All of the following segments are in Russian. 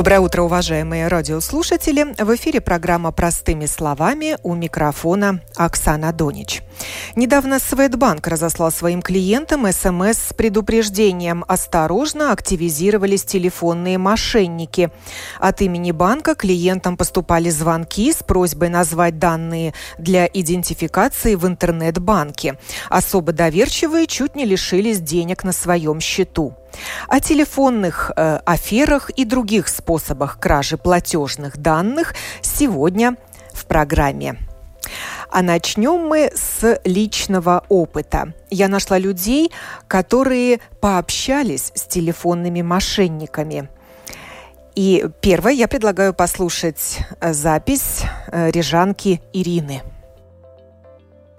Доброе утро, уважаемые радиослушатели. В эфире программа «Простыми словами» у микрофона Оксана Донич. Недавно Светбанк разослал своим клиентам СМС с предупреждением «Осторожно, активизировались телефонные мошенники». От имени банка клиентам поступали звонки с просьбой назвать данные для идентификации в интернет-банке. Особо доверчивые чуть не лишились денег на своем счету. О телефонных э, аферах и других способах кражи платежных данных сегодня в программе. А начнем мы с личного опыта. Я нашла людей, которые пообщались с телефонными мошенниками. И первое, я предлагаю послушать э, запись э, рижанки Ирины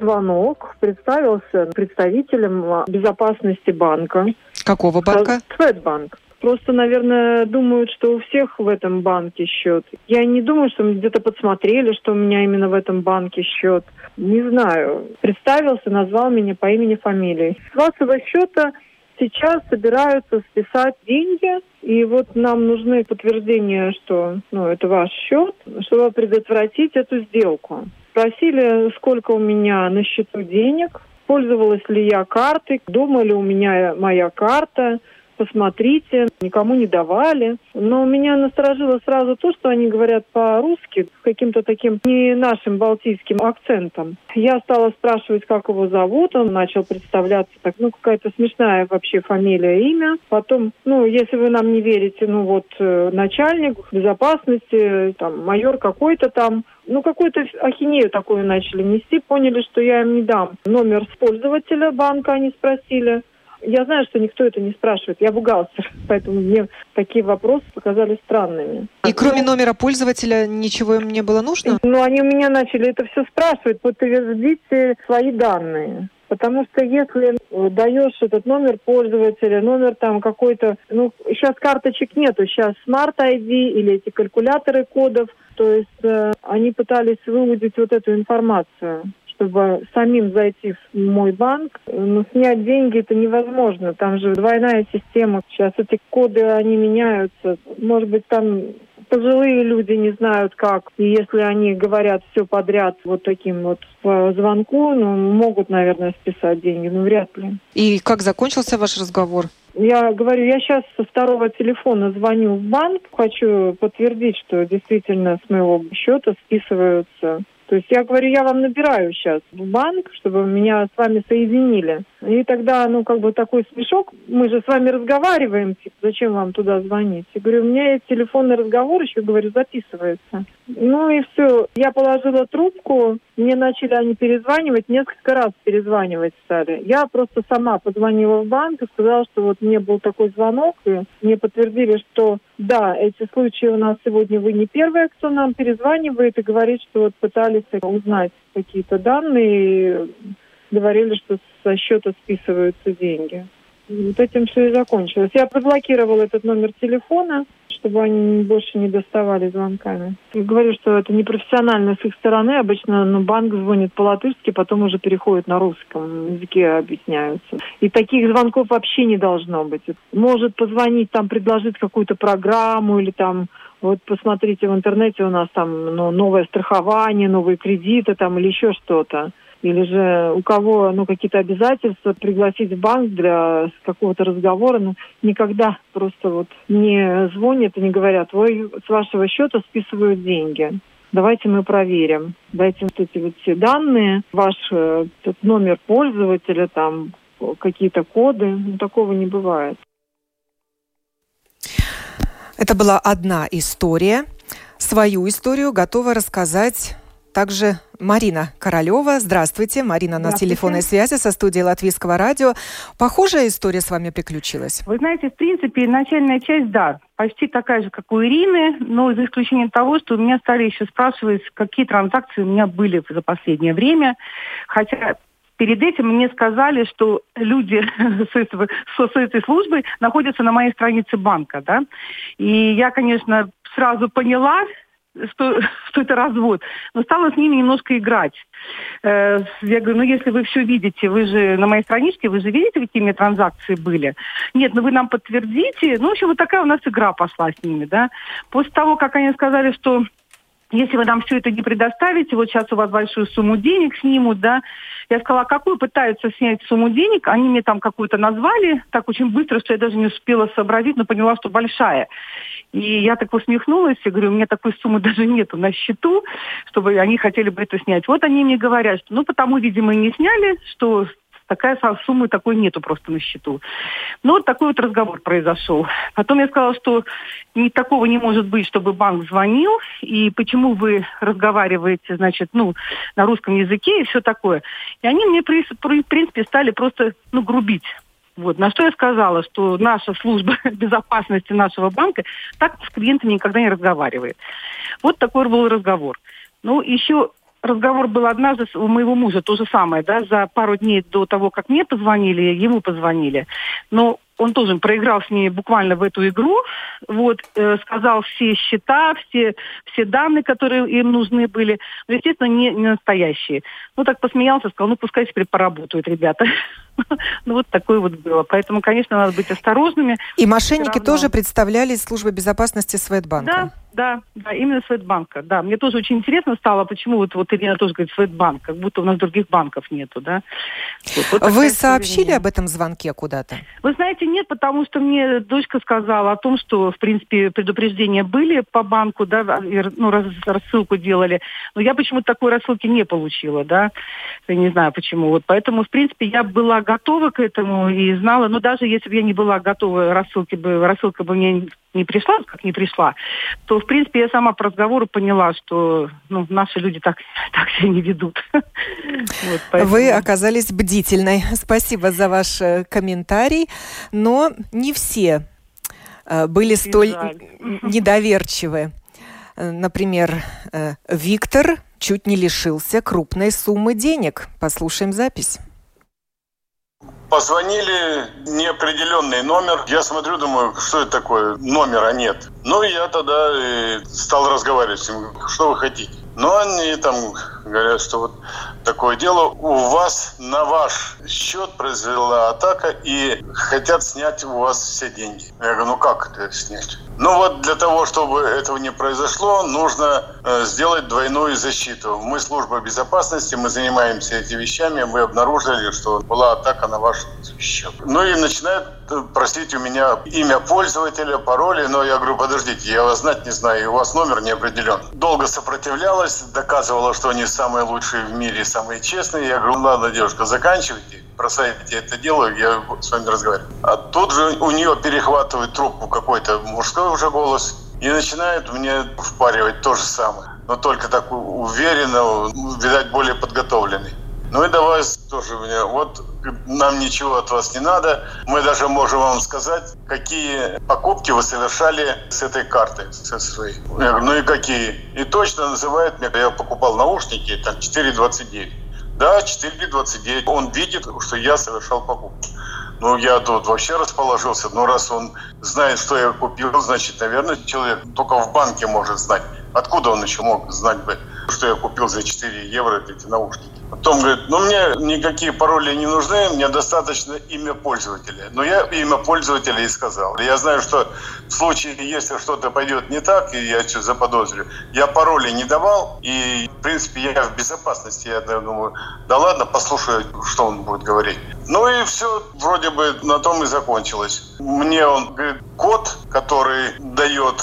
звонок, представился представителем безопасности банка. Какого банка? Светбанк. Просто, наверное, думают, что у всех в этом банке счет. Я не думаю, что мы где-то подсмотрели, что у меня именно в этом банке счет. Не знаю. Представился, назвал меня по имени, фамилии. С вашего счета сейчас собираются списать деньги, и вот нам нужны подтверждения, что ну, это ваш счет, чтобы предотвратить эту сделку. Спросили, сколько у меня на счету денег, пользовалась ли я картой, дома ли у меня моя карта, посмотрите, никому не давали. Но меня насторожило сразу то, что они говорят по-русски с каким-то таким не нашим балтийским акцентом. Я стала спрашивать, как его зовут, он начал представляться так, ну, какая-то смешная вообще фамилия, имя. Потом, ну, если вы нам не верите, ну, вот э, начальник безопасности, там, майор какой-то там, ну, какую-то ахинею такую начали нести, поняли, что я им не дам. Номер пользователя банка они спросили. Я знаю, что никто это не спрашивает. Я бухгалтер, поэтому мне такие вопросы показались странными. И кроме номера пользователя ничего им не было нужно? Ну, они у меня начали это все спрашивать. Подтвердите свои данные. Потому что если даешь этот номер пользователя, номер там какой-то, ну, сейчас карточек нету, сейчас Smart ID или эти калькуляторы кодов, то есть э, они пытались выудить вот эту информацию чтобы самим зайти в мой банк, но снять деньги это невозможно. Там же двойная система. Сейчас эти коды, они меняются. Может быть, там пожилые люди не знают как. И если они говорят все подряд вот таким вот по звонку, ну, могут, наверное, списать деньги, но вряд ли. И как закончился ваш разговор? Я говорю, я сейчас со второго телефона звоню в банк, хочу подтвердить, что действительно с моего счета списываются то есть я говорю, я вам набираю сейчас в банк, чтобы меня с вами соединили. И тогда, ну, как бы такой смешок, мы же с вами разговариваем, типа, зачем вам туда звонить? Я говорю, у меня есть телефонный разговор, еще, говорю, записывается. Ну и все. Я положила трубку, мне начали они перезванивать, несколько раз перезванивать стали. Я просто сама позвонила в банк и сказала, что вот мне был такой звонок, и мне подтвердили, что да, эти случаи у нас сегодня вы не первые, кто нам перезванивает и говорит, что вот пытались узнать какие-то данные, говорили, что со счета списываются деньги. Вот этим все и закончилось. Я заблокировала этот номер телефона, чтобы они больше не доставали звонками. Говорю, что это непрофессионально с их стороны. Обычно ну, банк звонит по-латышски, потом уже переходит на русском языке, объясняются. И таких звонков вообще не должно быть. Может позвонить, там предложить какую-то программу или там вот посмотрите в интернете у нас там ну, новое страхование, новые кредиты там или еще что-то или же у кого ну, какие-то обязательства пригласить в банк для какого-то разговора, ну, никогда просто вот не звонят и не говорят, ой, с вашего счета списывают деньги. Давайте мы проверим. Дайте вот эти вот все данные, ваш э, номер пользователя, там какие-то коды. Ну, такого не бывает. Это была одна история. Свою историю готова рассказать также Марина Королева. Здравствуйте. Марина на телефонной связи со студией Латвийского радио. Похожая история с вами приключилась? Вы знаете, в принципе, начальная часть, да, почти такая же, как у Ирины, но за исключением того, что у меня стали еще спрашивать, какие транзакции у меня были за последнее время. Хотя перед этим мне сказали, что люди с, этого, с, этой службы находятся на моей странице банка, да. И я, конечно, сразу поняла, что, что это развод. Но стала с ними немножко играть. Э, я говорю, ну если вы все видите, вы же на моей страничке, вы же видите, какие меня транзакции были? Нет, ну вы нам подтвердите. Ну, в общем, вот такая у нас игра пошла с ними, да. После того, как они сказали, что если вы нам все это не предоставите, вот сейчас у вас большую сумму денег снимут, да, я сказала, какую пытаются снять сумму денег, они мне там какую-то назвали, так очень быстро, что я даже не успела сообразить, но поняла, что большая. И я так усмехнулась и говорю, у меня такой суммы даже нету на счету, чтобы они хотели бы это снять. Вот они мне говорят, что ну потому, видимо, и не сняли, что такая суммы такой нету просто на счету. Ну, вот такой вот разговор произошел. Потом я сказала, что ни такого не может быть, чтобы банк звонил, и почему вы разговариваете, значит, ну, на русском языке и все такое. И они мне, в принципе, стали просто, ну, грубить. Вот. На что я сказала, что наша служба безопасности нашего банка так с клиентами никогда не разговаривает. Вот такой был разговор. Ну, еще разговор был однажды у моего мужа, то же самое, да, за пару дней до того, как мне позвонили, ему позвонили. Но он тоже проиграл с ней буквально в эту игру, вот, э, сказал все счета, все, все данные, которые им нужны были, но, естественно, не, не настоящие. Ну, так посмеялся, сказал, ну, пускай теперь поработают ребята. ну, вот такое вот было. Поэтому, конечно, надо быть осторожными. И мошенники тоже представляли службы безопасности Светбанка? Да, да, да, именно Светбанка. Да, мне тоже очень интересно стало, почему вот, вот Ирина тоже говорит Светбанк, как будто у нас других банков нету, да. Вот, вот Вы сообщили об этом звонке куда-то? Вы знаете, нет, потому что мне дочка сказала о том, что, в принципе, предупреждения были по банку, да, ну, раз, рассылку делали, но я почему-то такой рассылки не получила, да, я не знаю почему. Вот поэтому, в принципе, я была готова к этому и знала, но даже если бы я не была готова, рассылки бы, рассылка бы мне не пришла, как не пришла, то, в принципе, я сама по разговору поняла, что ну, наши люди так, так себя не ведут. вот, поэтому... Вы оказались бдительной. Спасибо за ваш э, комментарий. Но не все э, были столь недоверчивы. Э, например, Виктор чуть не лишился крупной суммы денег. Послушаем запись. Позвонили неопределенный номер. Я смотрю, думаю, что это такое? Номера нет. Ну, я тогда стал разговаривать с ним. Что вы хотите? Ну, они там говорят, что вот такое дело. У вас на ваш счет произвела атака и хотят снять у вас все деньги. Я говорю, ну как это снять? Ну вот для того, чтобы этого не произошло, нужно э, сделать двойную защиту. Мы служба безопасности, мы занимаемся этими вещами, мы обнаружили, что была атака на ваш счет. Ну и начинают просить у меня имя пользователя, пароли, но я говорю, подождите, я вас знать не знаю, и у вас номер не определен. Долго сопротивлялась, доказывала, что они самые лучшие в мире, самые честные. Я говорю, ладно, девушка, заканчивайте бросаете это дело, я с вами разговариваю. А тут же у нее перехватывает трубку какой-то мужской уже голос и начинает мне впаривать то же самое. Но только так уверенно, видать, более подготовленный. Ну и давай тоже мне, вот нам ничего от вас не надо. Мы даже можем вам сказать, какие покупки вы совершали с этой картой, со своей. Я говорю, ну и какие? И точно называет мне, я покупал наушники, там 4,29. Да, 4,29. Он видит, что я совершал покупку. Ну, я тут вообще расположился. Ну, раз он знает, что я купил, значит, наверное, человек только в банке может знать. Откуда он еще мог знать бы, что я купил за 4 евро эти наушники? Потом говорит, ну мне никакие пароли не нужны, мне достаточно имя пользователя. Но я имя пользователя и сказал. Я знаю, что в случае, если что-то пойдет не так, и я что заподозрю, я пароли не давал, и в принципе я в безопасности. Я думаю, да ладно, послушаю, что он будет говорить. Ну и все вроде бы на том и закончилось. Мне он говорит, код, который дает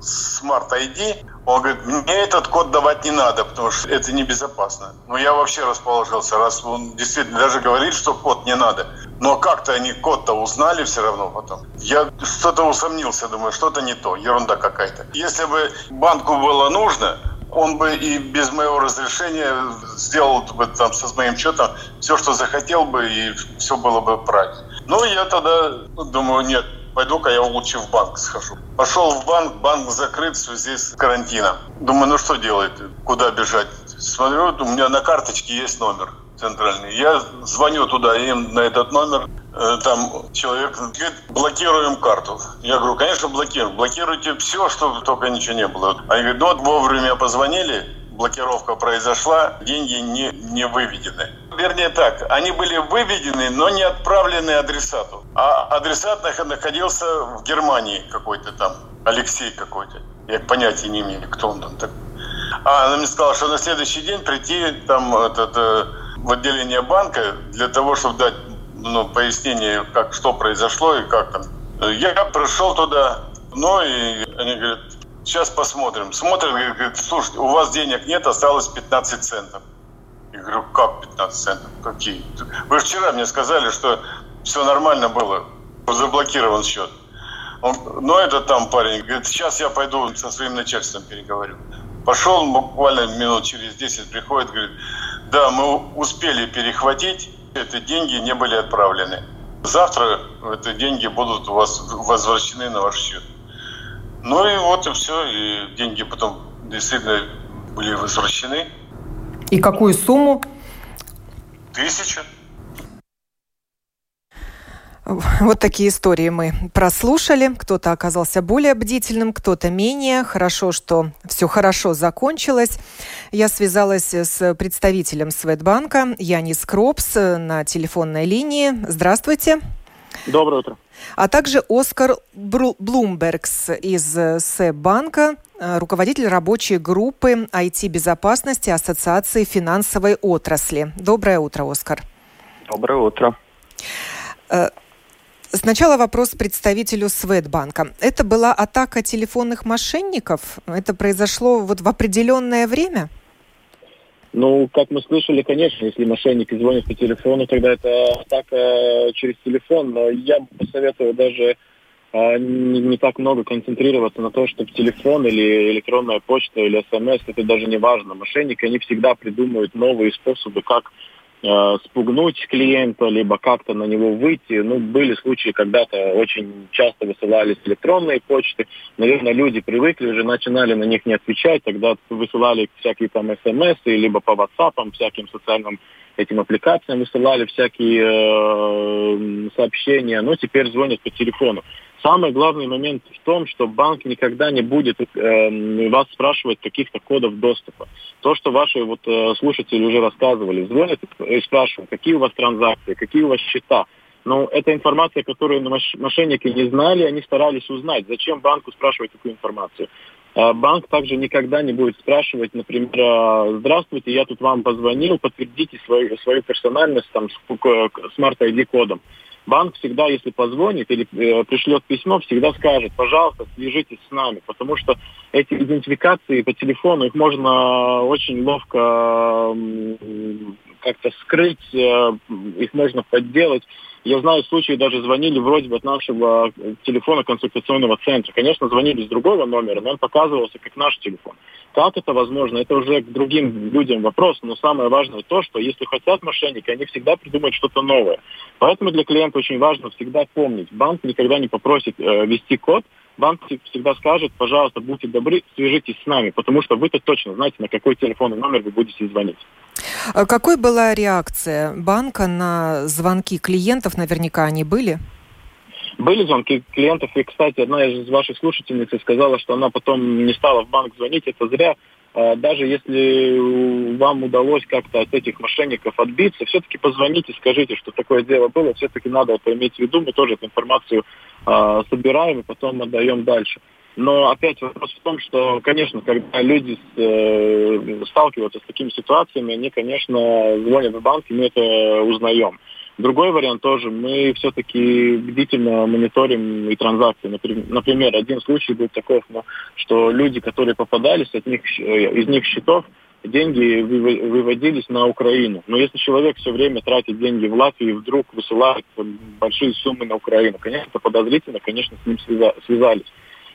Smart ID, он говорит, мне этот код давать не надо, потому что это небезопасно. Но я вообще расположился, раз он действительно даже говорит, что код не надо. Но как-то они код-то узнали все равно потом. Я что-то усомнился, думаю, что-то не то, ерунда какая-то. Если бы банку было нужно, он бы и без моего разрешения сделал бы там со моим счетом все, что захотел бы, и все было бы правильно. Ну, я тогда думаю, нет, пойду-ка я лучше в банк схожу. Пошел в банк, банк закрыт в связи с карантином. Думаю, ну что делать, куда бежать? Смотрю, у меня на карточке есть номер центральный. Я звоню туда им на этот номер, э, там человек говорит, блокируем карту. Я говорю, конечно, блокируем. Блокируйте все, чтобы только ничего не было. Они говорят, ну вот вовремя позвонили, блокировка произошла, деньги не, не выведены. Вернее так, они были выведены, но не отправлены адресату. А адресат находился в Германии какой-то там, Алексей какой-то. Я понятия не имею, кто он там такой. А она мне сказала, что на следующий день прийти там этот, э, в отделение банка для того, чтобы дать ну, пояснение, как, что произошло и как там. Я пришел туда, ну и они говорят, сейчас посмотрим. Смотрят, говорят, слушайте, у вас денег нет, осталось 15 центов. Я говорю, как 15 центов? Какие? Вы вчера мне сказали, что все нормально было, заблокирован счет. Он, ну, это там парень говорит, сейчас я пойду со своим начальством переговорю. Пошел буквально минут через 10, приходит, говорит, да, мы успели перехватить, эти деньги не были отправлены. Завтра эти деньги будут у вас возвращены на ваш счет. Ну и вот и все, и деньги потом действительно были возвращены. И какую сумму? Тысяча. Вот такие истории мы прослушали. Кто-то оказался более бдительным, кто-то менее. Хорошо, что все хорошо закончилось. Я связалась с представителем Светбанка Янис Кропс на телефонной линии. Здравствуйте. Доброе утро. А также Оскар Блумбергс из Сбанка, руководитель рабочей группы IT-безопасности Ассоциации финансовой отрасли. Доброе утро, Оскар. Доброе утро. Э, Сначала вопрос представителю Светбанка. Это была атака телефонных мошенников? Это произошло вот в определенное время? Ну, как мы слышали, конечно, если мошенники звонят по телефону, тогда это атака через телефон. Но я бы посоветую даже а, не, не так много концентрироваться на том, что телефон или электронная почта или смс, это даже не важно. Мошенники, они всегда придумывают новые способы, как Э, спугнуть клиента, либо как-то на него выйти. Ну, были случаи, когда-то очень часто высылались электронные почты. Наверное, люди привыкли, уже начинали на них не отвечать, тогда высылали всякие там смс, либо по WhatsApp, всяким социальным этим аппликациям высылали всякие э, сообщения, но теперь звонят по телефону. Самый главный момент в том, что банк никогда не будет э, вас спрашивать каких-то кодов доступа. То, что ваши вот, э, слушатели уже рассказывали, звонят и спрашивают, какие у вас транзакции, какие у вас счета. Но это информация, которую мошенники не знали, они старались узнать. Зачем банку спрашивать такую информацию? А банк также никогда не будет спрашивать, например, «А, здравствуйте, я тут вам позвонил, подтвердите свою, свою персональность там, с Smart ID кодом банк всегда, если позвонит или э, пришлет письмо, всегда скажет, пожалуйста, свяжитесь с нами, потому что эти идентификации по телефону, их можно очень ловко как-то скрыть, э, их можно подделать. Я знаю случаи, даже звонили вроде бы от нашего телефона консультационного центра. Конечно, звонили с другого номера, но он показывался как наш телефон. Как это возможно, это уже к другим людям вопрос, но самое важное то, что если хотят мошенники, они всегда придумают что-то новое. Поэтому для клиента очень важно всегда помнить, банк никогда не попросит э, ввести код, банк всегда скажет, пожалуйста, будьте добры, свяжитесь с нами, потому что вы-то точно знаете, на какой телефонный номер вы будете звонить. А какой была реакция банка на звонки клиентов? Наверняка они были? Были звонки клиентов, и, кстати, одна из ваших слушательниц сказала, что она потом не стала в банк звонить, это зря. А даже если вам удалось как-то от этих мошенников отбиться, все-таки позвоните, скажите, что такое дело было, все-таки надо это иметь в виду, мы тоже эту информацию э, собираем и потом отдаем дальше. Но опять вопрос в том, что, конечно, когда люди с, э, сталкиваются с такими ситуациями, они, конечно, звонят в банк, и мы это узнаем. Другой вариант тоже, мы все-таки бдительно мониторим и транзакции. Например, один случай был такой, что люди, которые попадались, от них, э, из них счетов деньги выводились на Украину. Но если человек все время тратит деньги в Латвию и вдруг высылает большие суммы на Украину, конечно, это подозрительно, конечно, с ним связались.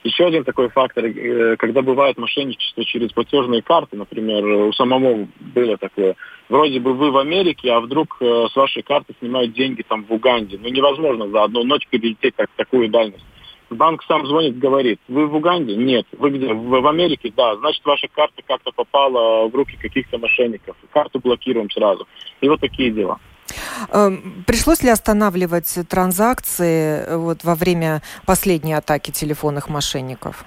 Еще один такой фактор, э, когда бывает мошенничество через платежные карты, например, у самого было такое. Вроде бы вы в Америке, а вдруг э, с вашей карты снимают деньги там в Уганде. Ну невозможно за одну ночь перелететь так, такую дальность. Банк сам звонит, говорит, вы в Уганде? Нет. Вы где? В, в Америке? Да. Значит, ваша карта как-то попала в руки каких-то мошенников. Карту блокируем сразу. И вот такие дела. Эм, пришлось ли останавливать транзакции э, вот, во время последней атаки телефонных мошенников?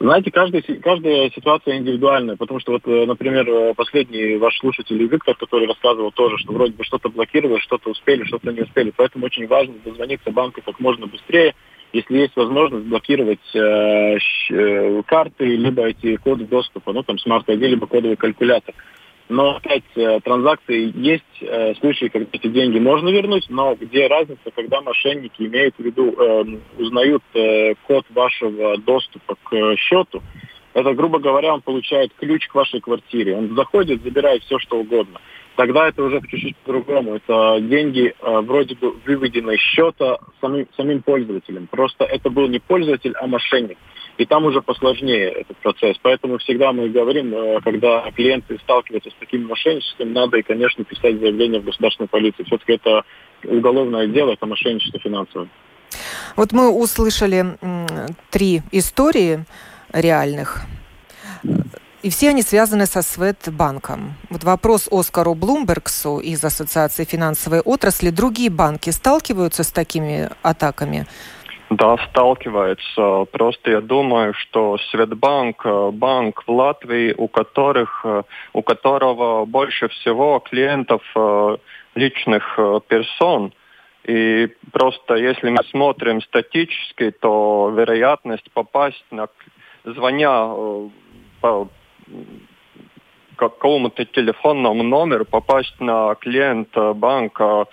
Знаете, каждая, каждая ситуация индивидуальная, потому что, вот, э, например, э, последний ваш слушатель Виктор, который рассказывал тоже, что вроде бы что-то блокировали, что-то успели, что-то не успели. Поэтому очень важно дозвониться банку как можно быстрее, если есть возможность блокировать э, карты, либо эти коды доступа, ну там Smart-ID, либо кодовый калькулятор. Но опять э, транзакции есть э, случаи, когда эти деньги можно вернуть, но где разница, когда мошенники имеют в виду, э, узнают э, код вашего доступа к счету, это, грубо говоря, он получает ключ к вашей квартире. Он заходит, забирает все, что угодно тогда это уже чуть-чуть по-другому. Это деньги э, вроде бы выведены из счета самим, самим пользователем. Просто это был не пользователь, а мошенник. И там уже посложнее этот процесс. Поэтому всегда мы говорим, э, когда клиенты сталкиваются с таким мошенничеством, надо и, конечно, писать заявление в государственную полицию. Все-таки это уголовное дело, это мошенничество финансовое. Вот мы услышали три истории реальных и все они связаны со Светбанком. Вот вопрос Оскару Блумбергсу из Ассоциации финансовой отрасли. Другие банки сталкиваются с такими атаками? Да, сталкиваются. Просто я думаю, что Светбанк, э, банк в Латвии, у которых, э, у которого больше всего клиентов э, личных персон, и просто если мы смотрим статически, то вероятность попасть на звоня какому-то телефонному номеру попасть на клиента банка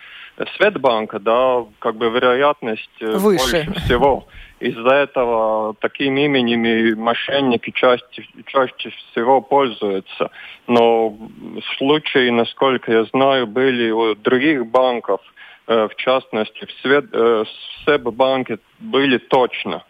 Светбанка, да, как бы вероятность Выше. больше всего. Из-за этого такими именами мошенники чаще, чаще всего пользуются. Но случаи, насколько я знаю, были у других банков, в частности в, Свет, в Себбанке были точно.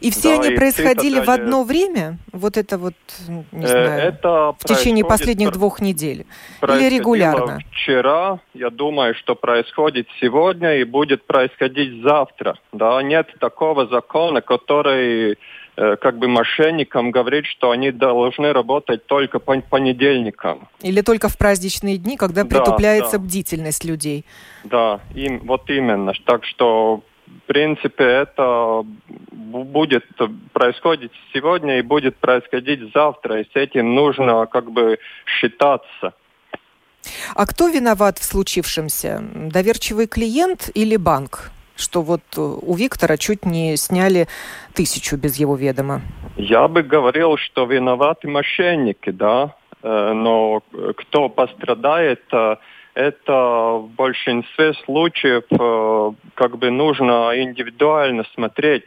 И все да, они происходили в одно время? Вот это вот, не э, знаю, это в течение последних двух недель? Или регулярно? Вчера, я думаю, что происходит сегодня и будет происходить завтра. Да, нет такого закона, который э, как бы мошенникам говорит, что они должны работать только по понедельникам. Или только в праздничные дни, когда притупляется да. бдительность людей. Да, им, вот именно. Так что принципе, это будет происходить сегодня и будет происходить завтра, и с этим нужно как бы считаться. А кто виноват в случившемся? Доверчивый клиент или банк? Что вот у Виктора чуть не сняли тысячу без его ведома. Я бы говорил, что виноваты мошенники, да. Э, но кто пострадает, э, это в большинстве случаев э, как бы нужно индивидуально смотреть.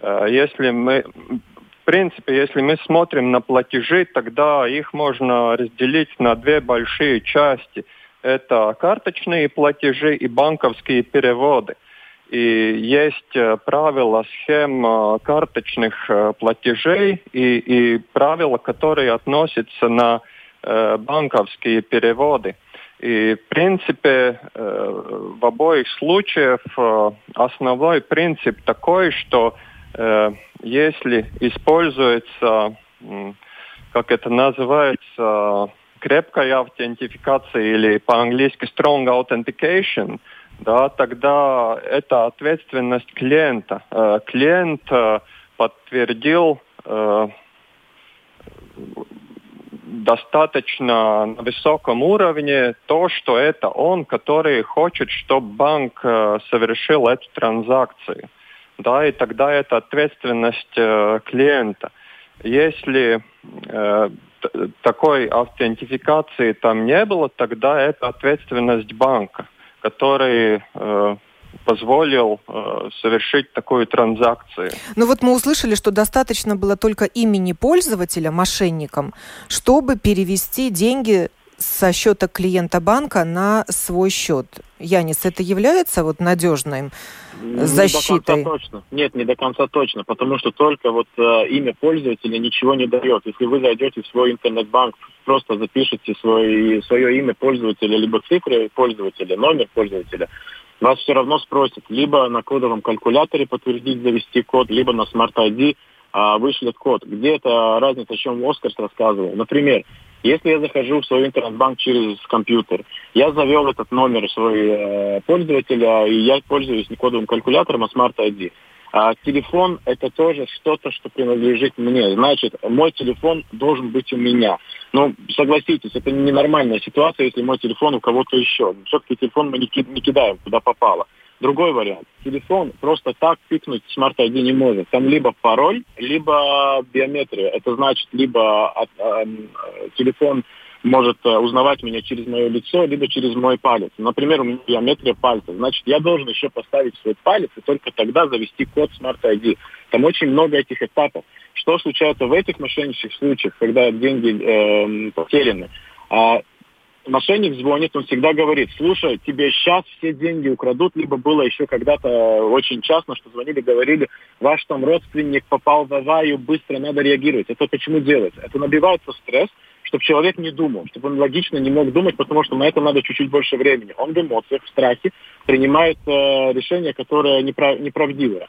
Э, если мы, в принципе, если мы смотрим на платежи, тогда их можно разделить на две большие части. Это карточные платежи и банковские переводы. И есть э, правила схем карточных платежей и, и правила, которые относятся на банковские переводы. И, в принципе, э, в обоих случаях э, основной принцип такой, что э, если используется, как это называется, крепкая аутентификация или по-английски strong authentication, да, тогда это ответственность клиента. Клиент подтвердил достаточно на высоком уровне то, что это он, который хочет, чтобы банк э, совершил эту транзакцию. Да, и тогда это ответственность э, клиента. Если э, такой аутентификации там не было, тогда это ответственность банка, который э, позволил э, совершить такую транзакцию. Ну вот мы услышали, что достаточно было только имени пользователя мошенникам, чтобы перевести деньги со счета клиента банка на свой счет. Янис, это является вот надежным защитой? Не до конца точно. Нет, не до конца точно, потому что только вот э, имя пользователя ничего не дает. Если вы зайдете в свой интернет-банк, просто запишите свой, свое имя пользователя, либо цифры пользователя, номер пользователя, вас все равно спросят либо на кодовом калькуляторе подтвердить, завести код, либо на Smart ID а, вышлет код. Где это разница, о чем Оскар рассказывал? Например, если я захожу в свой интернет-банк через компьютер, я завел этот номер свой э, пользователя, и я пользуюсь не кодовым калькулятором, а Smart ID. А телефон это тоже что-то, что принадлежит мне. Значит, мой телефон должен быть у меня. Ну, согласитесь, это ненормальная ситуация, если мой телефон у кого-то еще. Все-таки телефон мы не кидаем, куда попало. Другой вариант. Телефон просто так пикнуть Smart ID не может. Там либо пароль, либо биометрия. Это значит, либо от, э, телефон может э, узнавать меня через мое лицо, либо через мой палец. Например, у меня биометрия пальца. Значит, я должен еще поставить свой палец и только тогда завести код Smart ID. Там очень много этих этапов. Что случается в этих мошеннических случаях, когда деньги э, потеряны? А мошенник звонит, он всегда говорит, слушай, тебе сейчас все деньги украдут, либо было еще когда-то очень часто, что звонили, говорили, ваш там родственник попал в аварию, быстро надо реагировать. Это почему делается? Это набивается стресс, чтобы человек не думал, чтобы он логично не мог думать, потому что на это надо чуть-чуть больше времени. Он в эмоциях, в страхе принимает э, решение, которое неправ- неправдивое.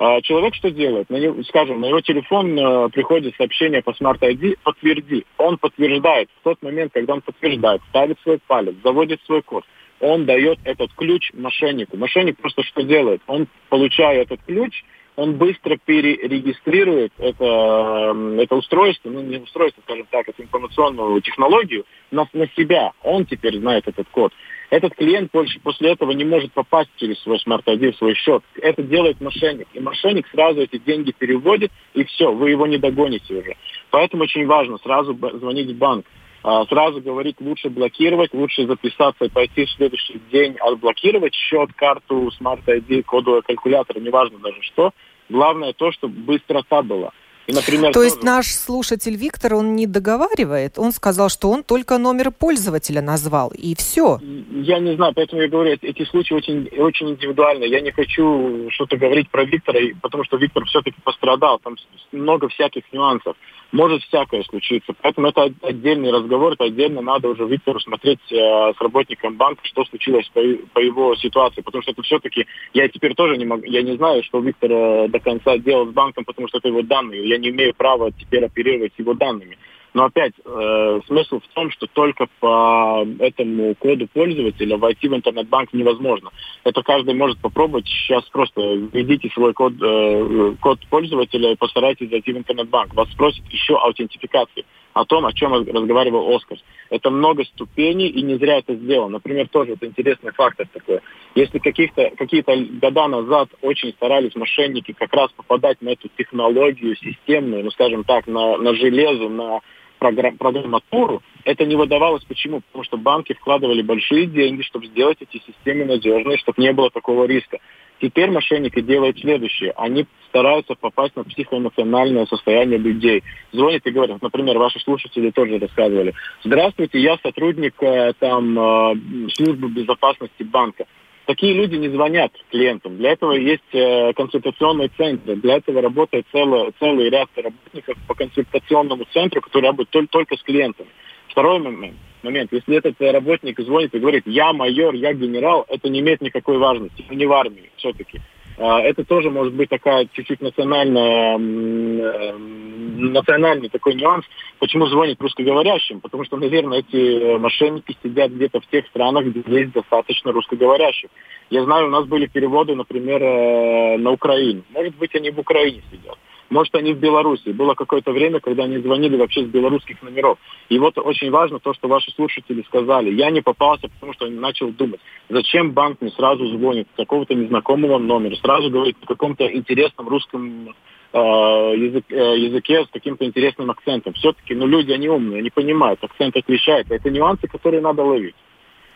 А человек что делает? На него, скажем, на его телефон э, приходит сообщение по Smart ID «Подтверди». Он подтверждает в тот момент, когда он подтверждает, ставит свой палец, заводит свой код. Он дает этот ключ мошеннику. Мошенник просто что делает? Он, получая этот ключ, он быстро перерегистрирует это, это устройство, ну не устройство, скажем так, эту информационную технологию на, на себя. Он теперь знает этот код. Этот клиент больше после этого не может попасть через свой Smart ID в свой счет. Это делает мошенник. И мошенник сразу эти деньги переводит, и все, вы его не догоните уже. Поэтому очень важно сразу звонить в банк. А, сразу говорить, лучше блокировать, лучше записаться и пойти в следующий день отблокировать счет, карту, Smart ID, кодовый калькулятор, неважно даже что. Главное то, чтобы быстрота была. И, например, То тоже... есть наш слушатель Виктор, он не договаривает, он сказал, что он только номер пользователя назвал, и все. Я не знаю, поэтому я говорю, эти случаи очень, очень индивидуальны. Я не хочу что-то говорить про Виктора, потому что Виктор все-таки пострадал, там много всяких нюансов может всякое случиться. Поэтому это отдельный разговор, это отдельно надо уже Виктору смотреть э, с работником банка, что случилось по, по его ситуации. Потому что это все-таки, я теперь тоже не могу, я не знаю, что Виктор э, до конца делал с банком, потому что это его данные. Я не имею права теперь оперировать его данными. Но опять, э, смысл в том, что только по этому коду пользователя войти в интернет-банк невозможно. Это каждый может попробовать. Сейчас просто введите свой код, э, код пользователя и постарайтесь зайти в интернет-банк. Вас спросят еще аутентификации о том, о чем разговаривал Оскар. Это много ступеней, и не зря это сделано. Например, тоже вот интересный фактор такой. Если каких-то, какие-то года назад очень старались мошенники как раз попадать на эту технологию системную, ну, скажем так, на, на железо, на программатуру, это не выдавалось. Почему? Потому что банки вкладывали большие деньги, чтобы сделать эти системы надежные, чтобы не было такого риска. Теперь мошенники делают следующее. Они стараются попасть на психоэмоциональное состояние людей. Звонят и говорят, например, ваши слушатели тоже рассказывали. Здравствуйте, я сотрудник э, там э, службы безопасности банка. Такие люди не звонят клиентам. Для этого есть э, консультационные центры. Для этого работает целый, целый ряд работников по консультационному центру, который работает только, только с клиентами. Второй момент. Момент. Если этот работник звонит и говорит, я майор, я генерал, это не имеет никакой важности. Не в армии все-таки. А, это тоже может быть такая чуть-чуть национальная, э, национальный такой нюанс. Почему звонит русскоговорящим? Потому что, наверное, эти мошенники сидят где-то в тех странах, где есть достаточно русскоговорящих. Я знаю, у нас были переводы, например, э, на Украину. Может быть, они в Украине сидят. Может, они в Беларуси. Было какое-то время, когда они звонили вообще с белорусских номеров. И вот очень важно то, что ваши слушатели сказали. Я не попался, потому что начал думать, зачем банк мне сразу звонит с какого-то незнакомого номера, сразу говорит о каком-то интересном русском э, э, языке с каким-то интересным акцентом. Все-таки, ну, люди, они умные, они понимают, акцент отличается. Это нюансы, которые надо ловить.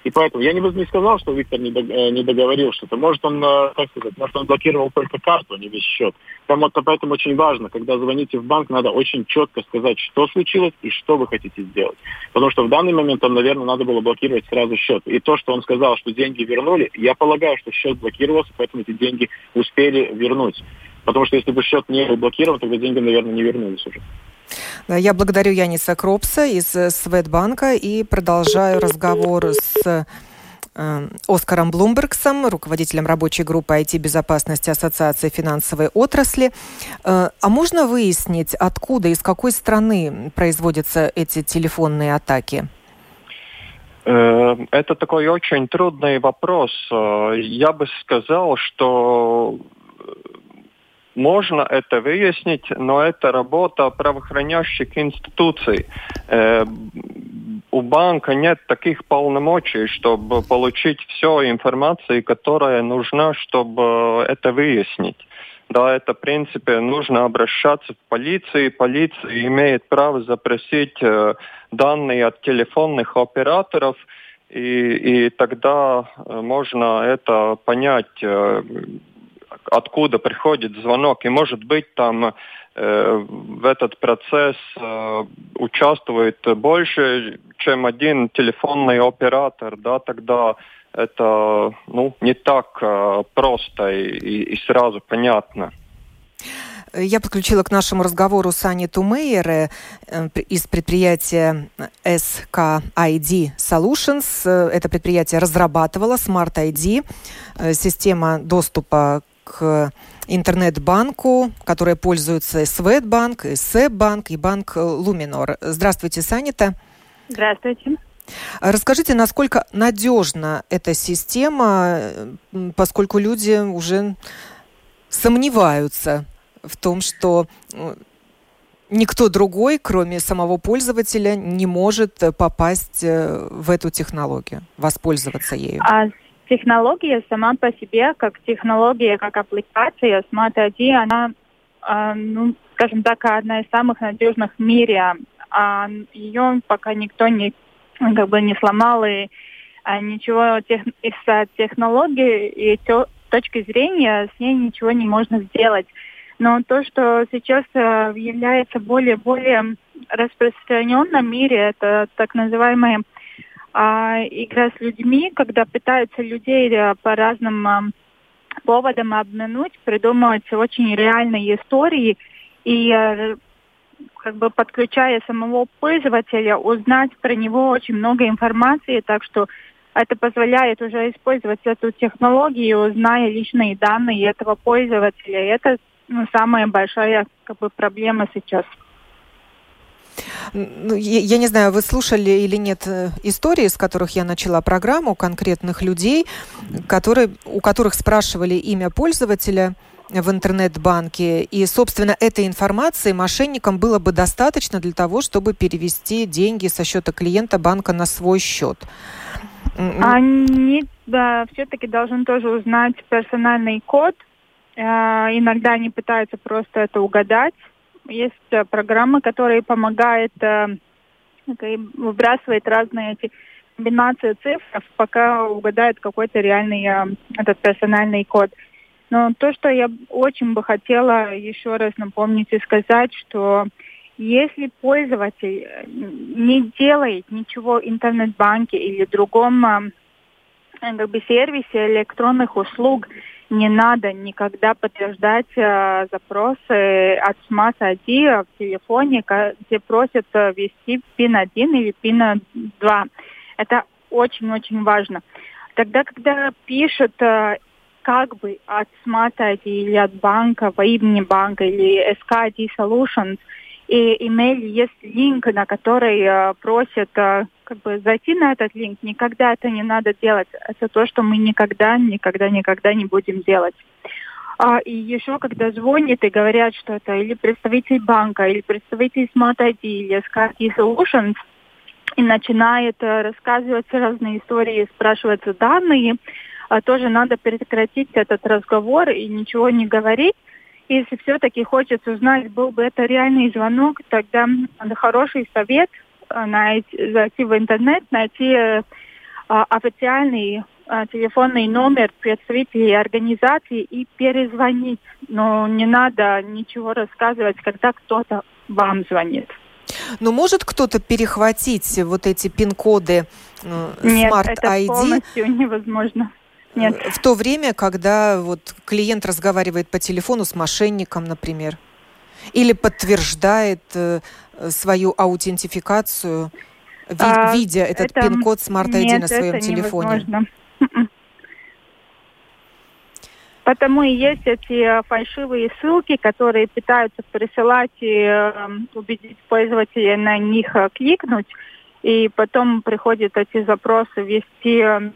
И поэтому я не, не сказал, что Виктор не, э, договорил что-то. Может, он, э, как сказать, может, он блокировал только карту, а не весь счет. Там вот поэтому очень важно, когда звоните в банк, надо очень четко сказать, что случилось и что вы хотите сделать. Потому что в данный момент там, наверное, надо было блокировать сразу счет. И то, что он сказал, что деньги вернули, я полагаю, что счет блокировался, поэтому эти деньги успели вернуть. Потому что если бы счет не был блокирован, тогда деньги, наверное, не вернулись уже. Я благодарю Яниса Кропса из э, Светбанка и продолжаю разговор с э, Оскаром Блумбергсом, руководителем рабочей группы IT-безопасности Ассоциации финансовой отрасли. Э, а можно выяснить, откуда, из какой страны производятся эти телефонные атаки? Это такой очень трудный вопрос. Я бы сказал, что можно это выяснить, но это работа правоохраняющих институций. Э, у банка нет таких полномочий, чтобы получить всю информацию, которая нужна, чтобы это выяснить. Да, это, в принципе, нужно обращаться в полицию. Полиция имеет право запросить э, данные от телефонных операторов, и, и тогда э, можно это понять, э, откуда приходит звонок. И может быть там э, в этот процесс э, участвует больше, чем один телефонный оператор, да, тогда это ну, не так э, просто и, и сразу понятно. Я подключила к нашему разговору Сани Тумейер э, из предприятия SKID Solutions. Это предприятие разрабатывало Smart ID, э, система доступа к интернет-банку, которой пользуются Светбанк, и Сэббанк, и банк Луминор. Здравствуйте, Санита. Здравствуйте. Расскажите, насколько надежна эта система, поскольку люди уже сомневаются в том, что э, никто другой, кроме самого пользователя, не может попасть э, в эту технологию, воспользоваться ею. А технология сама по себе, как технология, как аппликация Smart ID, она, э, ну, скажем так, одна из самых надежных в мире. А ее пока никто не, как бы не сломал и а, ничего тех, из технологии и те, точки зрения с ней ничего не можно сделать. Но то, что сейчас э, является более-более распространенным в мире, это так называемые а, игра с людьми, когда пытаются людей э, по разным а, поводам обмануть, придумывать очень реальные истории и а, как бы подключая самого пользователя, узнать про него очень много информации, так что это позволяет уже использовать эту технологию, зная личные данные этого пользователя. И это ну, самая большая как бы, проблема сейчас. Ну, я не знаю, вы слушали или нет э, истории, с которых я начала программу, конкретных людей, которые, у которых спрашивали имя пользователя в интернет-банке. И, собственно, этой информации мошенникам было бы достаточно для того, чтобы перевести деньги со счета клиента банка на свой счет. Они да, все-таки должны тоже узнать персональный код. Э, иногда они пытаются просто это угадать есть э, программы, которые помогают э, выбрасывать разные эти комбинации цифр, пока угадает какой-то реальный э, этот персональный код. Но то, что я очень бы хотела еще раз напомнить и сказать, что если пользователь не делает ничего в интернет-банке или другом как бы, сервисе электронных услуг, не надо никогда подтверждать э, запросы от Smart ID в телефоне, где просят э, ввести PIN 1 или PIN 2. Это очень-очень важно. Тогда, когда пишут э, как бы от Smart ID или от банка во имени банка или SKID Solutions, и имейл есть линк, на который э, просят э, как бы зайти на этот линк, никогда это не надо делать. Это то, что мы никогда, никогда, никогда не будем делать. А, и еще, когда звонят и говорят, что это или представитель банка, или представитель Smart ID, или SKT Solutions, и начинает э, рассказывать разные истории, спрашиваться данные, а тоже надо прекратить этот разговор и ничего не говорить, если все-таки хочется узнать, был бы это реальный звонок, тогда хороший совет э, найти, зайти в интернет, найти э, официальный телефонный номер представителей организации и перезвонить. Но не надо ничего рассказывать, когда кто-то вам звонит. Но может кто-то перехватить вот эти пин-коды э, Нет, Smart это ID? полностью невозможно нет. В то время, когда вот клиент разговаривает по телефону с мошенником, например, или подтверждает э, свою аутентификацию, ви- а, видя этот это... пин-код смарт ID на своем это телефоне. Невозможно. М-м. Потому и есть эти фальшивые ссылки, которые пытаются присылать и э, убедить пользователя на них э, кликнуть. И потом приходят эти запросы вести эм,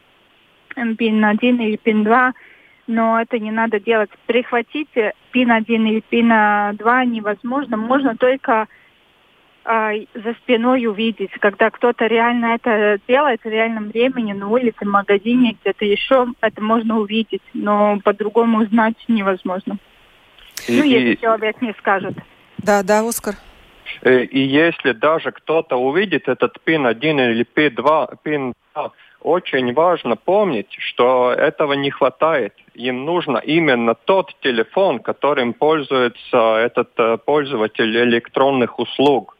PIN-1 или пин два, но это не надо делать. Прихватить пин один или пин два невозможно, можно только а, за спиной увидеть, когда кто-то реально это делает в реальном времени на улице, в магазине, где-то еще, это можно увидеть, но по-другому узнать невозможно. И, ну, если и... человек не скажет. Да, да, Оскар. И, и если даже кто-то увидит этот пин 1 или пин 2, пин 2 очень важно помнить, что этого не хватает. Им нужно именно тот телефон, которым пользуется этот э, пользователь электронных услуг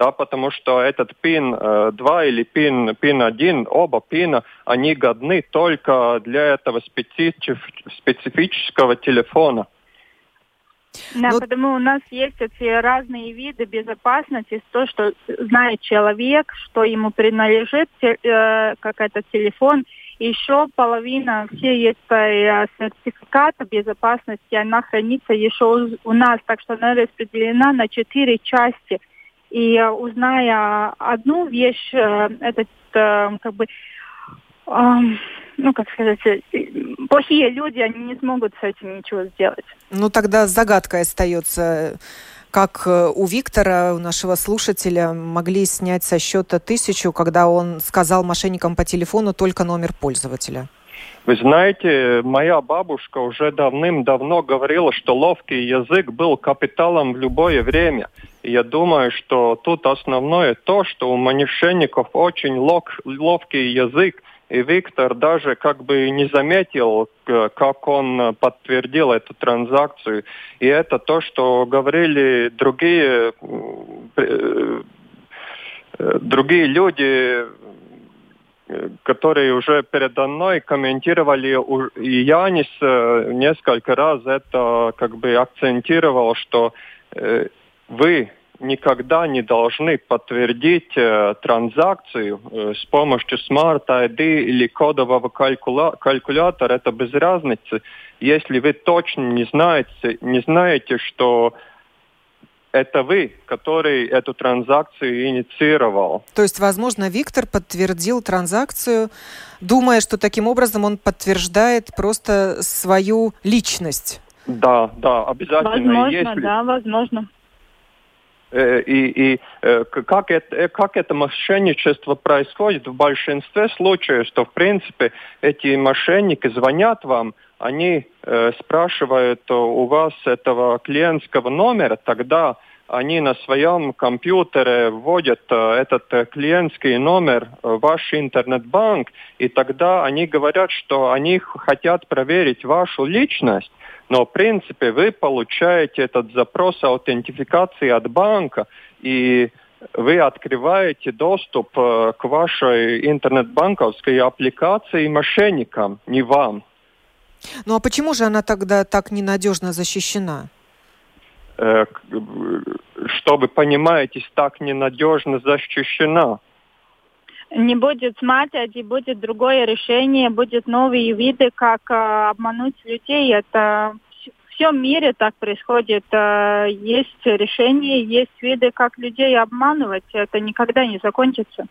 да, потому что этот пин 2 э, или пин, пин 1, оба пина, они годны только для этого специфич, специфического телефона. Да, Но... Ну, потому у нас есть эти разные виды безопасности, то, что знает человек, что ему принадлежит, э, как этот телефон. Еще половина все есть э, сертификата безопасности, она хранится еще у нас, так что она распределена на четыре части – и узная одну вещь, э, этот э, как бы ну, как сказать, плохие люди, они не смогут с этим ничего сделать. Ну, тогда загадкой остается, как у Виктора, у нашего слушателя, могли снять со счета тысячу, когда он сказал мошенникам по телефону только номер пользователя. Вы знаете, моя бабушка уже давным-давно говорила, что ловкий язык был капиталом в любое время. И я думаю, что тут основное то, что у мошенников очень лов, ловкий язык, и Виктор даже как бы не заметил, как он подтвердил эту транзакцию. И это то, что говорили другие, э, другие люди, которые уже передо мной комментировали, и Янис э, несколько раз это как бы акцентировал, что э, вы никогда не должны подтвердить э, транзакцию э, с помощью Smart ID или кодового калькула калькулятора. Это без разницы. Если вы точно не знаете, не знаете, что это вы, который эту транзакцию инициировал. То есть, возможно, Виктор подтвердил транзакцию, думая, что таким образом он подтверждает просто свою личность. Да, да, обязательно. Возможно, Если... да, возможно. Э, и, и э, как, это, э, как это мошенничество происходит в большинстве случаев, что в принципе эти мошенники звонят вам, они э, спрашивают у вас этого клиентского номера, тогда они на своем компьютере вводят э, этот э, клиентский номер в ваш интернет-банк, и тогда они говорят, что они хотят проверить вашу личность, но в принципе вы получаете этот запрос аутентификации от банка, и вы открываете доступ э, к вашей интернет-банковской аппликации мошенникам, не вам. Ну а почему же она тогда так ненадежно защищена? Э, чтобы, понимаете, так ненадежно защищена не будет смарт ID, будет другое решение, будет новые виды, как э, обмануть людей. Это в всем мире так происходит. Э, есть решения, есть виды, как людей обманывать. Это никогда не закончится.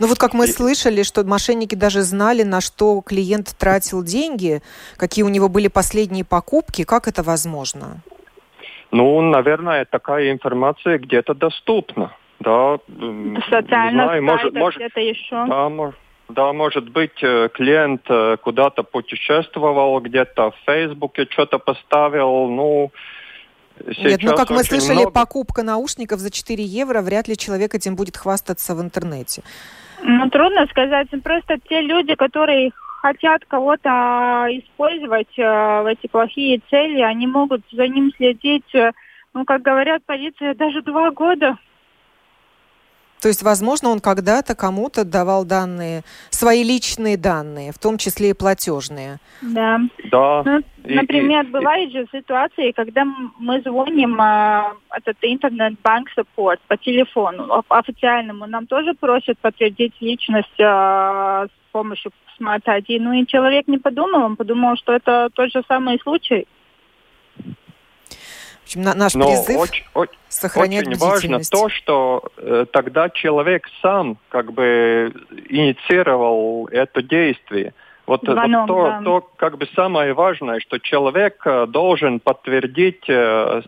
Ну вот как мы слышали, что мошенники даже знали, на что клиент тратил деньги, какие у него были последние покупки. Как это возможно? Ну, наверное, такая информация где-то доступна. Да, Социально знаю, может, может, где-то еще. Да, может, да, может быть, э, клиент э, куда-то путешествовал, где-то в Фейсбуке что-то поставил, ну... Нет, ну как мы слышали, много... покупка наушников за 4 евро, вряд ли человек этим будет хвастаться в интернете. Ну, трудно сказать. Просто те люди, которые хотят кого-то использовать э, в эти плохие цели, они могут за ним следить, э, ну, как говорят полиция, даже два года. То есть, возможно, он когда-то кому-то давал данные, свои личные данные, в том числе и платежные. Да. Да. Ну, например, и, бывают же ситуации, когда мы звоним а, этот интернет-банк support по телефону официальному, нам тоже просят подтвердить личность а, с помощью Smart ID. Ну и человек не подумал, он подумал, что это тот же самый случай. В общем, наш Но призыв очень, очень, сохранять очень важно то, что э, тогда человек сам как бы инициировал это действие. Вот, Звонок, вот то, да. то как бы самое важное, что человек э, должен подтвердить э,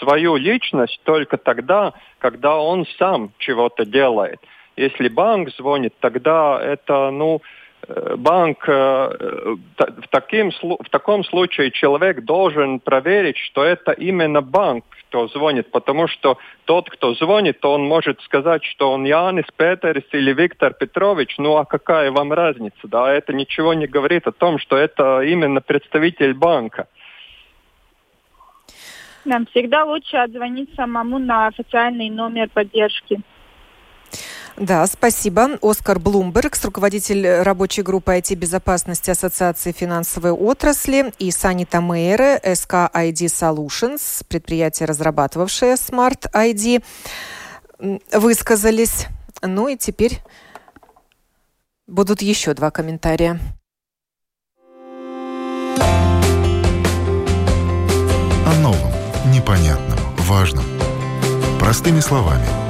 свою личность только тогда, когда он сам чего-то делает. Если банк звонит, тогда это, ну, э, банк э, в, таким, в таком случае человек должен проверить, что это именно банк, кто звонит, потому что тот, кто звонит, он может сказать, что он Янис Петерс или Виктор Петрович, ну а какая вам разница, да, это ничего не говорит о том, что это именно представитель банка. Нам всегда лучше отзвонить самому на официальный номер поддержки. Да, спасибо. Оскар Блумберг, руководитель рабочей группы IT-безопасности Ассоциации финансовой отрасли, и Санита Мейре, SK ID Solutions, предприятие, разрабатывавшее Smart ID, высказались. Ну и теперь будут еще два комментария. О новом, непонятном, важном. Простыми словами –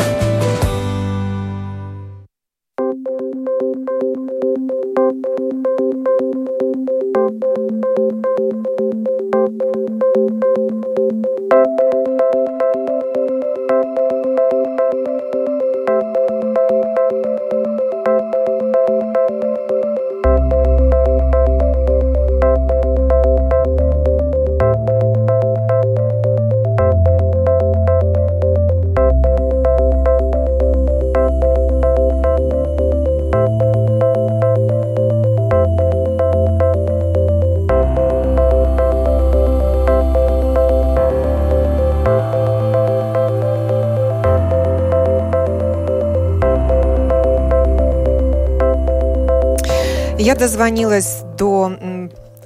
Дозвонилась до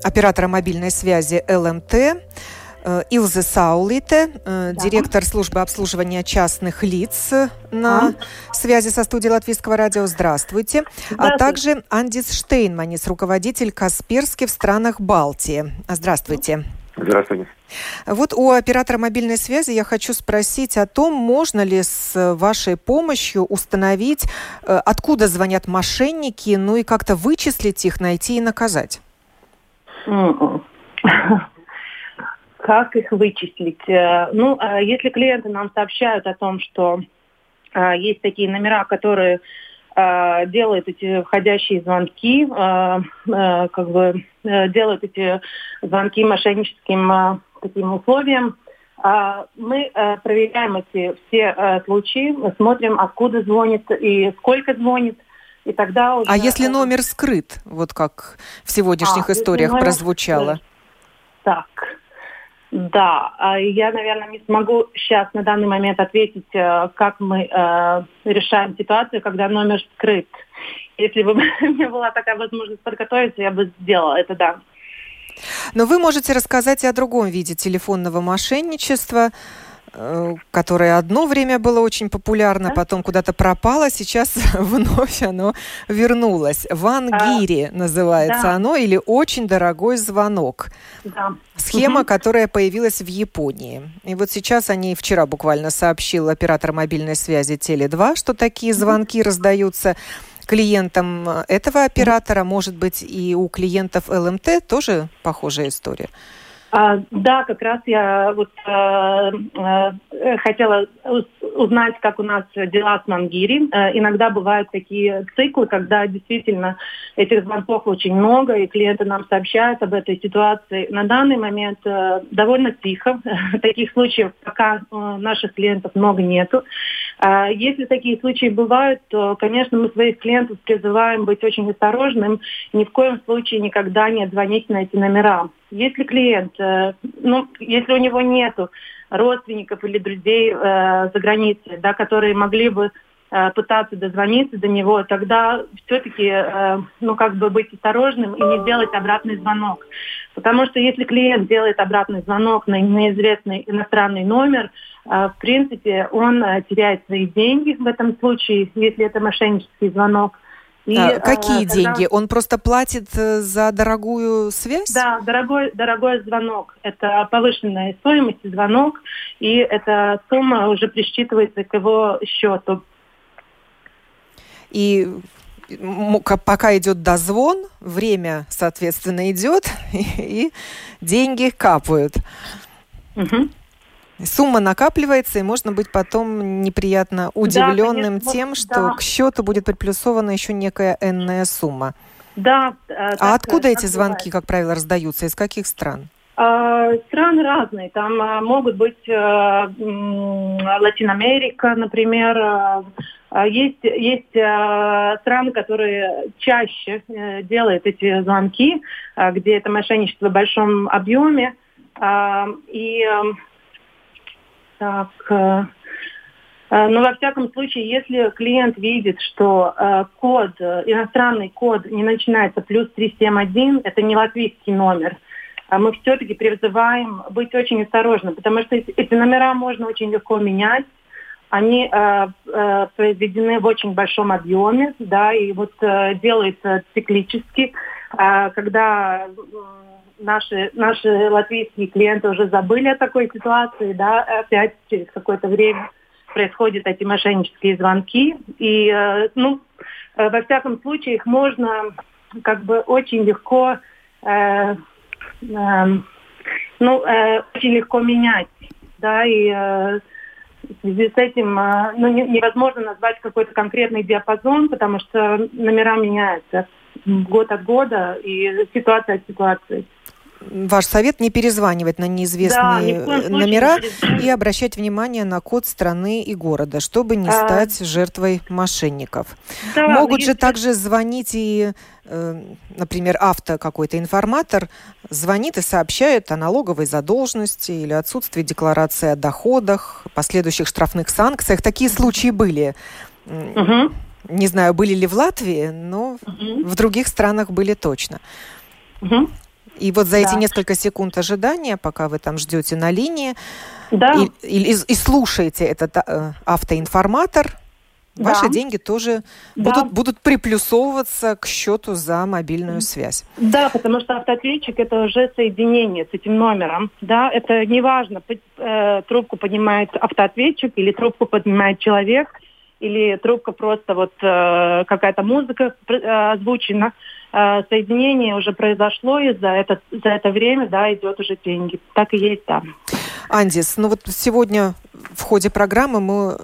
оператора мобильной связи ЛМТ. Э, Илзы Саулите, э, да. директор службы обслуживания частных лиц на а? связи со студией Латвийского радио. Здравствуйте. Здравствуйте. А также Андис Штейнманис, руководитель Касперски в странах Балтии. Здравствуйте. Здравствуйте. Вот у оператора мобильной связи я хочу спросить о том, можно ли с вашей помощью установить, э, откуда звонят мошенники, ну и как-то вычислить их, найти и наказать. Как их вычислить? Э, ну, э, если клиенты нам сообщают о том, что есть такие номера, которые э, делают эти входящие звонки, э, э, как бы делают эти звонки мошенническим таким условиям. Э, мы проверяем эти все случаи, смотрим, откуда звонит и сколько звонит. И тогда уже... А если номер скрыт, вот как в сегодняшних а, историях прозвучало? Скрыт. Так, да, а я, наверное, не смогу сейчас на данный момент ответить, э, как мы э, решаем ситуацию, когда номер скрыт. Если бы у меня была такая возможность подготовиться, я бы сделала это, да. Но вы можете рассказать и о другом виде телефонного мошенничества, которое одно время было очень популярно, потом куда-то пропало, сейчас вновь оно вернулось. Вангири а, называется да. оно, или очень дорогой звонок. Да. Схема, угу. которая появилась в Японии. И вот сейчас они, вчера буквально сообщил оператор мобильной связи Теле2, что такие звонки угу. раздаются клиентам этого оператора, может быть, и у клиентов ЛМТ тоже похожая история. А, да, как раз я вот э, э, хотела узнать, как у нас дела с Мангири. Э, иногда бывают такие циклы, когда действительно этих звонков очень много, и клиенты нам сообщают об этой ситуации. На данный момент э, довольно тихо. Таких случаев пока э, наших клиентов много нету. Э, если такие случаи бывают, то, конечно, мы своих клиентов призываем быть очень осторожным, ни в коем случае никогда не звонить на эти номера. Если клиент, э, ну, если у него нету родственников или друзей э, за границей, да, которые могли бы Э, пытаться дозвониться до него, тогда все-таки, э, ну, как бы быть осторожным и не делать обратный звонок. Потому что если клиент делает обратный звонок на неизвестный иностранный номер, э, в принципе, он теряет свои деньги в этом случае, если это мошеннический звонок. И, а, какие когда... деньги? Он просто платит за дорогую связь? Да, дорогой, дорогой звонок. Это повышенная стоимость звонок, и эта сумма уже присчитывается к его счету. И пока идет дозвон, время, соответственно, идет, и, деньги капают. Угу. Сумма накапливается, и можно быть потом неприятно удивленным да, тем, что да. к счету будет приплюсована еще некая энная сумма. Да. Э, а откуда эти звонки, бывает. как правило, раздаются? Из каких стран? А, страны разные. Там а, могут быть а, Латин Америка, например, а есть, есть э, страны, которые чаще э, делают эти звонки, э, где это мошенничество в большом объеме. Э, и э, так, э, но во всяком случае, если клиент видит, что э, код, иностранный код не начинается плюс 371, это не латвийский номер, мы все-таки призываем быть очень осторожным, потому что эти номера можно очень легко менять, они э, э, произведены в очень большом объеме, да, и вот э, делается циклически, э, когда наши, наши латвийские клиенты уже забыли о такой ситуации, да, опять через какое-то время происходят эти мошеннические звонки, и, э, ну, э, во всяком случае, их можно как бы очень легко, э, э, ну, э, очень легко менять, да, и э, в связи с этим а, ну, невозможно назвать какой-то конкретный диапазон, потому что номера меняются год от года и ситуация от ситуации ваш совет не перезванивать на неизвестные да, номера и обращать внимание на код страны и города, чтобы не а... стать жертвой мошенников. Да, Могут же также звонить и, э, например, авто какой-то информатор звонит и сообщает о налоговой задолженности или отсутствии декларации о доходах, последующих штрафных санкциях. Такие случаи были. Угу. Не знаю, были ли в Латвии, но угу. в других странах были точно. Угу. И вот за да. эти несколько секунд ожидания, пока вы там ждете на линии, да. и, и, и слушаете этот э, автоинформатор, да. ваши деньги тоже да. будут, будут приплюсовываться к счету за мобильную связь. Да, потому что автоответчик это уже соединение с этим номером. Да, это неважно, э, трубку поднимает автоответчик или трубку поднимает человек, или трубка просто вот э, какая-то музыка э, озвучена. Э, соединение уже произошло, и за это, за это время, да, идет уже деньги. Так и есть, да. Андис, ну вот сегодня в ходе программы мы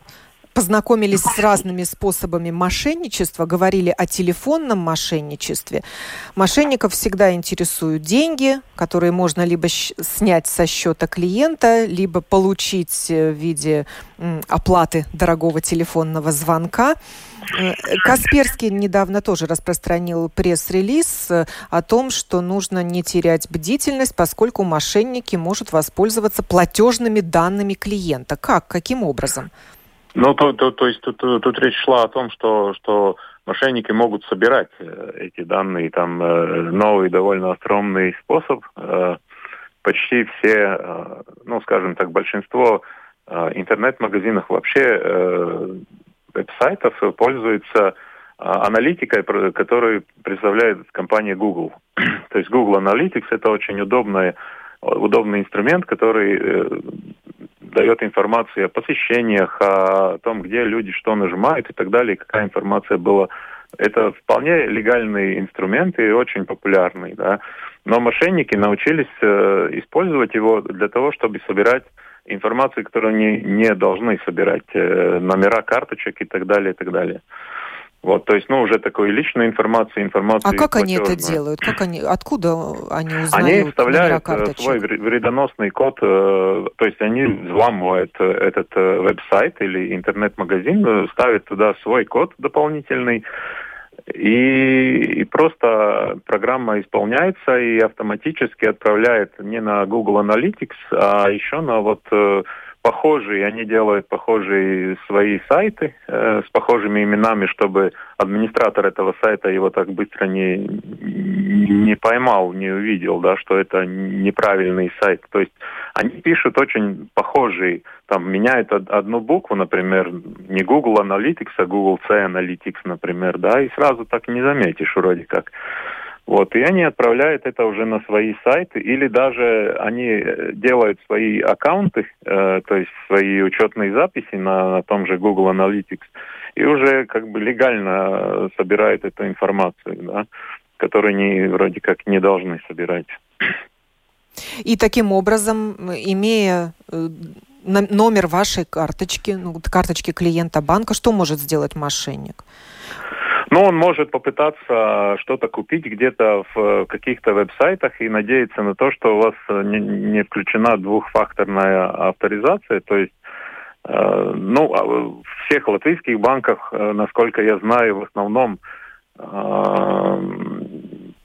познакомились с разными способами мошенничества, говорили о телефонном мошенничестве. Мошенников всегда интересуют деньги, которые можно либо снять со счета клиента, либо получить э, в виде оплаты дорогого телефонного звонка. Э, Касперский недавно тоже распространил пресс-релиз э, о том, что нужно не терять бдительность, поскольку мошенники могут воспользоваться платежными данными клиента. Как? Каким образом? Ну, то, то, то есть тут, тут речь шла о том, что, что мошенники могут собирать э, эти данные. Там новый довольно остромный способ. Почти все, ну, скажем так, большинство интернет-магазинов вообще веб-сайтов пользуются э, аналитикой, которую представляет компания Google. То есть Google Analytics это очень удобный, удобный инструмент, который э, дает информацию о посещениях, о том, где люди что нажимают и так далее, какая информация была. Это вполне легальный инструмент и очень популярный, да. Но мошенники научились э, использовать его для того, чтобы собирать информацию, которую они не должны собирать, э, номера карточек и так далее, и так далее. Вот, то есть, ну, уже такой личной информации, информации. А как они это делают? Как они, откуда они узнают Они вставляют э, свой вредоносный код, э, то есть они взламывают этот веб-сайт или интернет-магазин, ставят туда свой код дополнительный, и, и просто программа исполняется и автоматически отправляет не на Google Analytics, а еще на вот похожие, они делают похожие свои сайты э, с похожими именами, чтобы администратор этого сайта его так быстро не, не поймал, не увидел, да, что это неправильный сайт. То есть они пишут очень похожие, там меняют одну букву, например, не Google Analytics, а Google C Analytics, например, да, и сразу так не заметишь вроде как. Вот, и они отправляют это уже на свои сайты, или даже они э, делают свои аккаунты, э, то есть свои учетные записи на, на том же Google Analytics, и уже как бы легально собирают эту информацию, да, которую они вроде как не должны собирать. И таким образом, имея э, номер вашей карточки, ну, карточки клиента банка, что может сделать мошенник? Но он может попытаться что-то купить где-то в каких-то веб-сайтах и надеяться на то, что у вас не, не включена двухфакторная авторизация, то есть э, ну, а в всех латвийских банках, э, насколько я знаю, в основном э,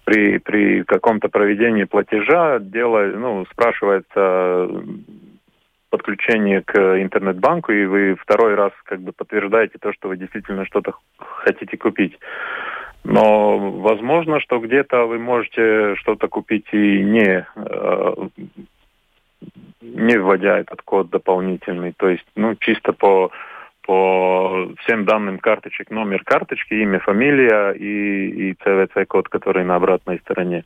при, при каком-то проведении платежа делает, ну, спрашивает подключение к интернет-банку, и вы второй раз как бы подтверждаете то, что вы действительно что-то хотите купить. Но возможно, что где-то вы можете что-то купить и не, э, не вводя этот код дополнительный. То есть, ну, чисто по по всем данным карточек, номер карточки, имя, фамилия и, и CVC-код, который на обратной стороне.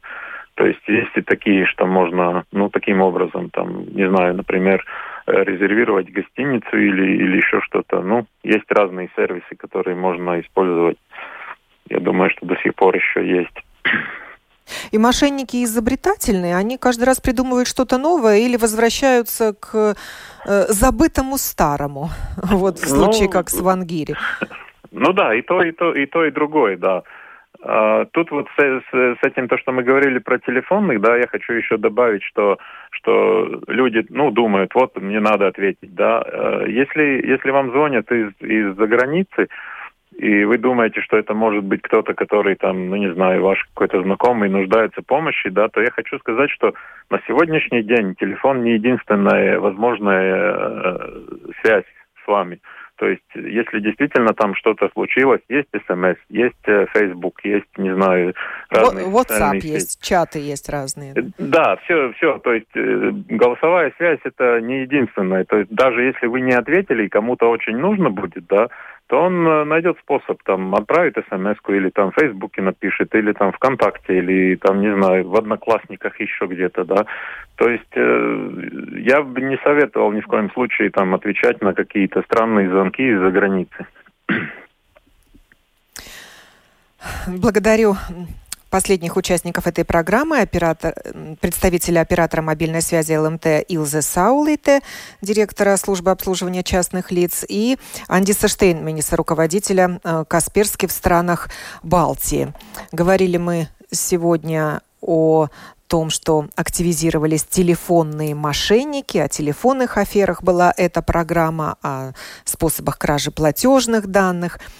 То есть есть и такие, что можно, ну, таким образом, там, не знаю, например, Э, резервировать гостиницу или, или еще что-то. Ну, есть разные сервисы, которые можно использовать. Я думаю, что до сих пор еще есть. И мошенники изобретательные, они каждый раз придумывают что-то новое или возвращаются к э, забытому старому. Вот в случае ну, как с Вангири. Ну да, и то, и то, и то, и другое, да. А, тут вот с, с, с этим то, что мы говорили про телефонных, да, я хочу еще добавить, что что люди, ну, думают, вот мне надо ответить, да. А, если если вам звонят из из-за границы, и вы думаете, что это может быть кто-то, который там, ну не знаю, ваш какой-то знакомый нуждается в помощи, да, то я хочу сказать, что на сегодняшний день телефон не единственная возможная э, связь с вами. То есть, если действительно там что-то случилось, есть СМС, есть э, Facebook, есть, не знаю, разные WhatsApp есть, чаты есть разные. Э, да, все, все. То есть, э, голосовая связь это не единственное. То есть, даже если вы не ответили, и кому-то очень нужно будет, да, то он э, найдет способ, там, отправить смс или там в Фейсбуке напишет, или там ВКонтакте, или там, не знаю, в Одноклассниках еще где-то, да. То есть э, я бы не советовал ни в коем случае там отвечать на какие-то странные звонки из-за границы. Благодарю последних участников этой программы, оператор, представителя оператора мобильной связи ЛМТ Илзе Саулите, директора службы обслуживания частных лиц, и Андиса Штейнмениса, руководителя э, Касперски в странах Балтии. Говорили мы сегодня о том, что активизировались телефонные мошенники, о телефонных аферах была эта программа, о способах кражи платежных данных –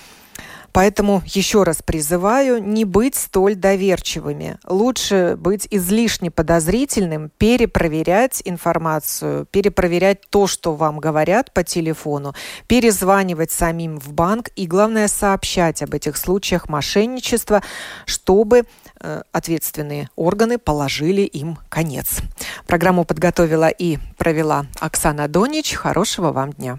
Поэтому еще раз призываю не быть столь доверчивыми. Лучше быть излишне подозрительным, перепроверять информацию, перепроверять то, что вам говорят по телефону, перезванивать самим в банк и, главное, сообщать об этих случаях мошенничества, чтобы э, ответственные органы положили им конец. Программу подготовила и провела Оксана Донич. Хорошего вам дня.